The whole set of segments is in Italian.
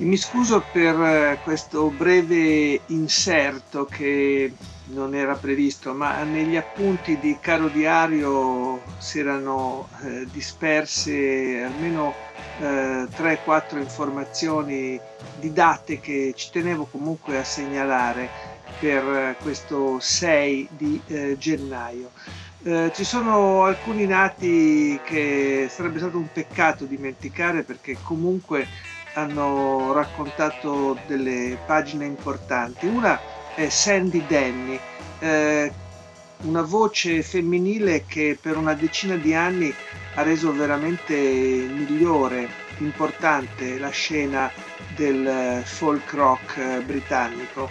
Mi scuso per eh, questo breve inserto che non era previsto, ma negli appunti di Caro Diario si erano eh, disperse almeno eh, 3-4 informazioni di date che ci tenevo comunque a segnalare per eh, questo 6 di eh, gennaio. Eh, ci sono alcuni nati che sarebbe stato un peccato dimenticare perché comunque hanno raccontato delle pagine importanti. Una è Sandy Denny, eh, una voce femminile che per una decina di anni ha reso veramente migliore, importante la scena del folk rock britannico,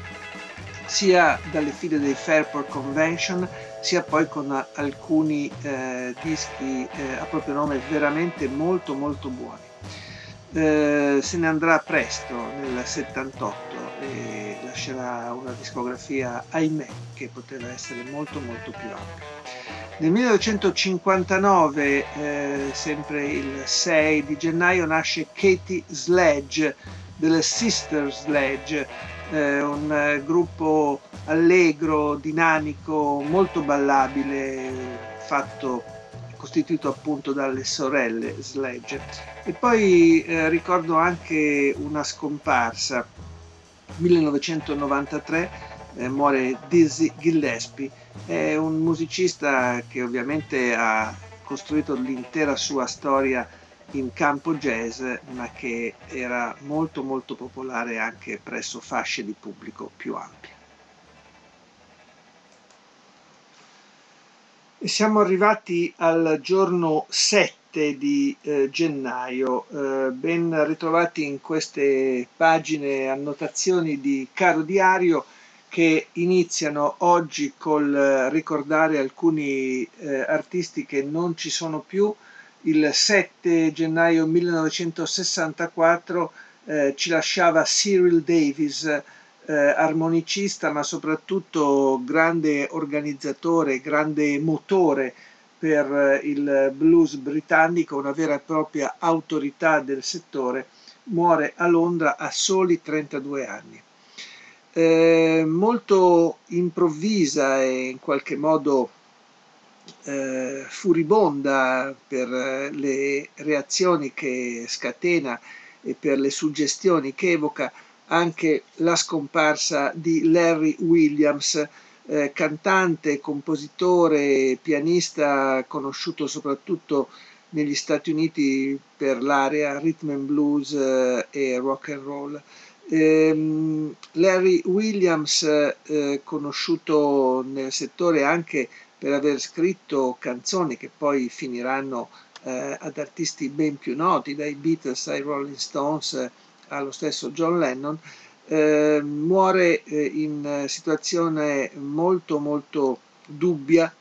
sia dalle file dei Fairport Convention, sia poi con alcuni eh, dischi eh, a proprio nome veramente molto molto buoni. Eh, se ne andrà presto nel 78 e lascerà una discografia, ahimè, che poteva essere molto molto più ampia. Nel 1959, eh, sempre il 6 di gennaio, nasce Katie Sledge delle Sister Sledge, eh, un gruppo allegro, dinamico, molto ballabile, fatto costituito appunto dalle sorelle Sledge. E poi eh, ricordo anche una scomparsa, 1993 eh, muore Dizzy Gillespie, è un musicista che ovviamente ha costruito l'intera sua storia in campo jazz, ma che era molto molto popolare anche presso fasce di pubblico più ampie. Siamo arrivati al giorno 7 di eh, gennaio, eh, ben ritrovati in queste pagine annotazioni di Caro Diario che iniziano oggi col ricordare alcuni eh, artisti che non ci sono più. Il 7 gennaio 1964 eh, ci lasciava Cyril Davis, eh, armonicista ma soprattutto grande organizzatore, grande motore per eh, il blues britannico, una vera e propria autorità del settore, muore a Londra a soli 32 anni. Eh, molto improvvisa e in qualche modo eh, furibonda per eh, le reazioni che scatena e per le suggestioni che evoca, anche la scomparsa di Larry Williams, eh, cantante, compositore, pianista conosciuto soprattutto negli Stati Uniti per l'area rhythm and blues eh, e rock and roll. Eh, Larry Williams, eh, conosciuto nel settore anche per aver scritto canzoni che poi finiranno eh, ad artisti ben più noti, dai Beatles ai Rolling Stones, allo stesso John Lennon, eh, muore eh, in situazione molto molto dubbia,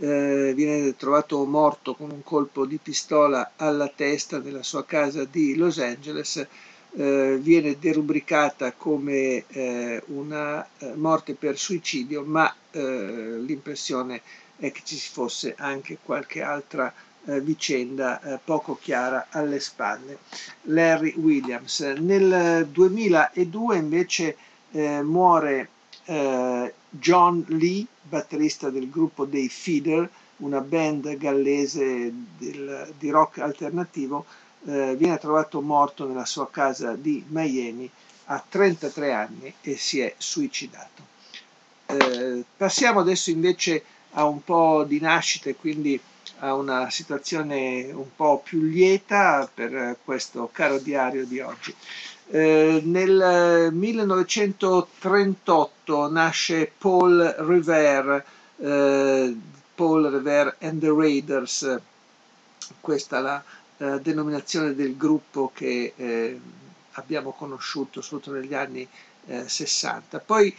eh, viene trovato morto con un colpo di pistola alla testa nella sua casa di Los Angeles, eh, viene derubricata come eh, una eh, morte per suicidio, ma l'impressione è che ci fosse anche qualche altra eh, vicenda eh, poco chiara alle spalle. Larry Williams. Nel 2002 invece eh, muore eh, John Lee, batterista del gruppo dei Feeder, una band gallese del, di rock alternativo, eh, viene trovato morto nella sua casa di Miami a 33 anni e si è suicidato. Eh, passiamo adesso invece a un po' di nascite, quindi a una situazione un po' più lieta per questo caro diario di oggi. Eh, nel 1938 nasce Paul Revere, eh, Paul Revere and the Raiders, questa la eh, denominazione del gruppo che eh, abbiamo conosciuto soprattutto negli anni 60. Eh, Poi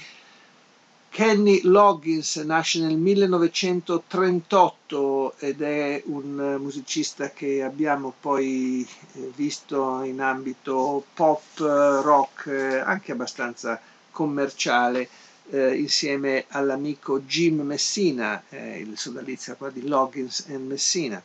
Kenny Loggins nasce nel 1938 ed è un musicista che abbiamo poi eh, visto in ambito pop, rock, anche abbastanza commerciale, eh, insieme all'amico Jim Messina, eh, il sodalizio di Loggins e Messina.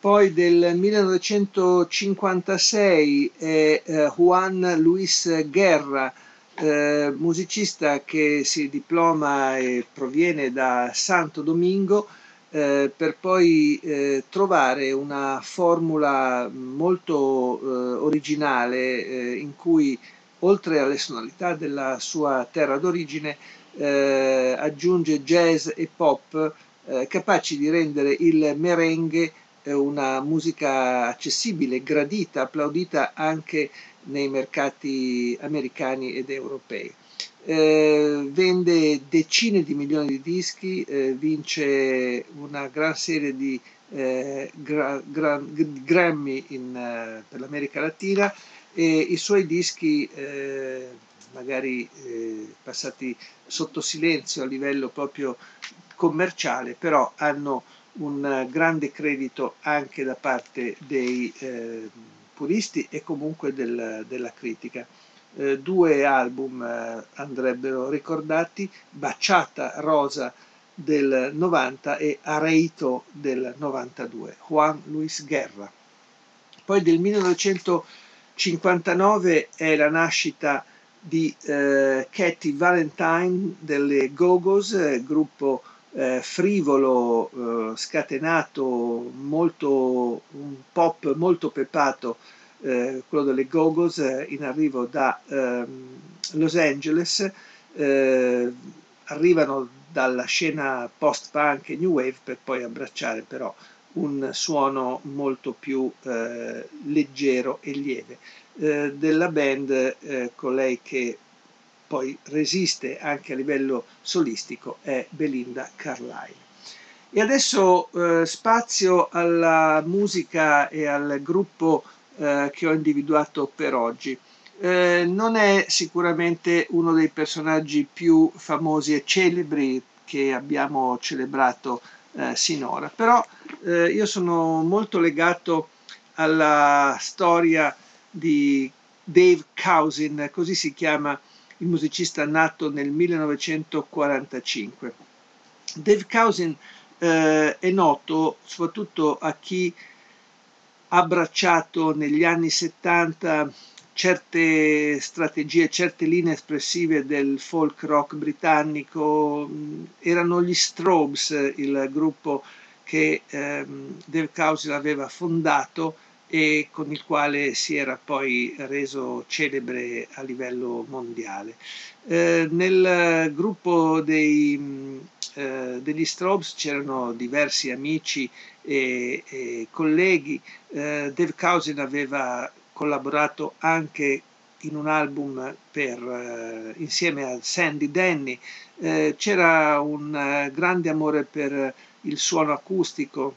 Poi del 1956 è eh, Juan Luis Guerra, eh, musicista che si diploma e proviene da Santo Domingo eh, per poi eh, trovare una formula molto eh, originale eh, in cui oltre alle sonorità della sua terra d'origine eh, aggiunge jazz e pop capaci di rendere il merengue una musica accessibile, gradita, applaudita anche nei mercati americani ed europei. Eh, vende decine di milioni di dischi, eh, vince una gran serie di eh, gra, gra, Grammy in, eh, per l'America Latina e i suoi dischi, eh, magari eh, passati sotto silenzio a livello proprio commerciale, però hanno un grande credito anche da parte dei puristi e comunque del, della critica. Eh, due album eh, andrebbero ricordati, Baciata Rosa del 90 e Areito del 92, Juan Luis Guerra. Poi del 1959 è la nascita di eh, Katie Valentine delle Gogos, eh, gruppo eh, frivolo, eh, scatenato, molto, un pop molto pepato, eh, quello delle Gogos, eh, in arrivo da ehm, Los Angeles, eh, arrivano dalla scena post-punk e new wave per poi abbracciare però un suono molto più eh, leggero e lieve. della band, colei che poi resiste anche a livello solistico è Belinda Carlisle. E adesso eh, spazio alla musica e al gruppo eh, che ho individuato per oggi. Eh, non è sicuramente uno dei personaggi più famosi e celebri che abbiamo celebrato eh, sinora, però eh, io sono molto legato alla storia di Dave Cousin, così si chiama il musicista nato nel 1945. Dave Cousin eh, è noto soprattutto a chi ha abbracciato negli anni 70 certe strategie, certe linee espressive del folk rock britannico. Erano gli Strobes il gruppo che ehm, Dave Cousin aveva fondato e con il quale si era poi reso celebre a livello mondiale. Eh, nel gruppo dei, eh, degli Strobes c'erano diversi amici e, e colleghi. Eh, Dave Cousin aveva collaborato anche in un album per, eh, insieme a Sandy Denny. Eh, c'era un eh, grande amore per il suono acustico,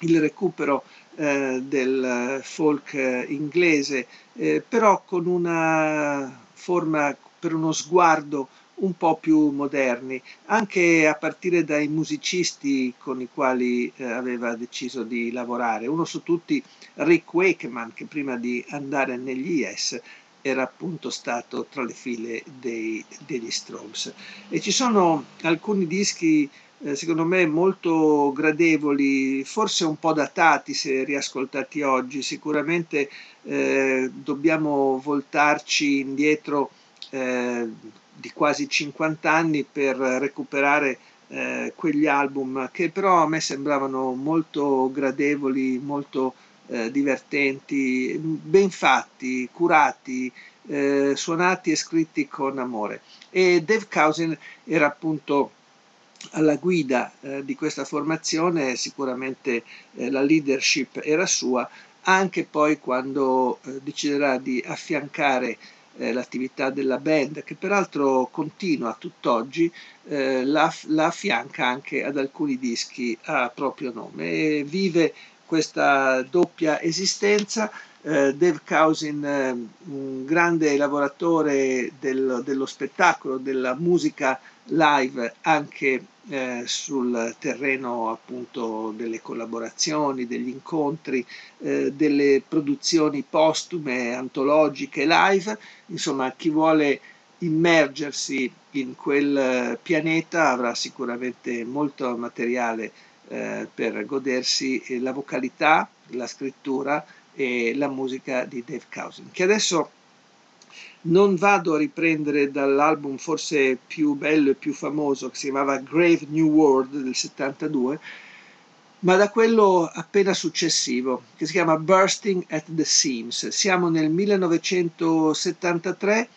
il recupero eh, del folk inglese, eh, però con una forma per uno sguardo un po' più moderni, anche a partire dai musicisti con i quali eh, aveva deciso di lavorare. Uno su tutti Rick Wakeman, che prima di andare negli Yes era appunto stato tra le file dei, degli Strobes. E ci sono alcuni dischi eh, secondo me molto gradevoli, forse un po' datati se riascoltati oggi, sicuramente eh, dobbiamo voltarci indietro eh, di quasi 50 anni per recuperare eh, quegli album che però a me sembravano molto gradevoli, molto divertenti, ben fatti, curati, eh, suonati e scritti con amore. E Dave Cousin era appunto alla guida eh, di questa formazione, sicuramente eh, la leadership era sua, anche poi quando eh, deciderà di affiancare eh, l'attività della band, che peraltro continua tutt'oggi, eh, la, la, affianca anche ad alcuni dischi a proprio nome e vive questa doppia esistenza. Eh, Dave Cousin, eh, un grande lavoratore del, dello spettacolo, della musica live anche eh, sul terreno appunto delle collaborazioni, degli incontri, eh, delle produzioni postume, antologiche, live, insomma chi vuole immergersi in quel pianeta avrà sicuramente molto materiale eh, per godersi la vocalità, la scrittura e la musica di Dave Cousin, che adesso non vado a riprendere dall'album forse più bello e più famoso che si chiamava Grave New World del 72, ma da quello appena successivo che si chiama Bursting at the Seams. Siamo nel 1973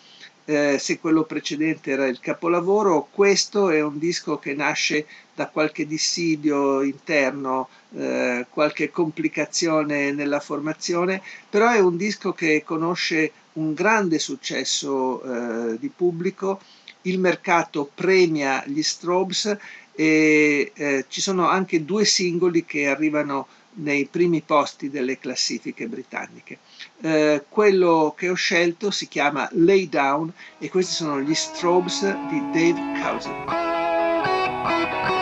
eh, se quello precedente era il capolavoro, questo è un disco che nasce da qualche dissidio interno, eh, qualche complicazione nella formazione, però è un disco che conosce un grande successo eh, di pubblico, il mercato premia gli Strobes e eh, ci sono anche due singoli che arrivano nei primi posti delle classifiche britanniche. Eh, quello che ho scelto si chiama Lay Down e questi sono gli strobes di Dave Cousin.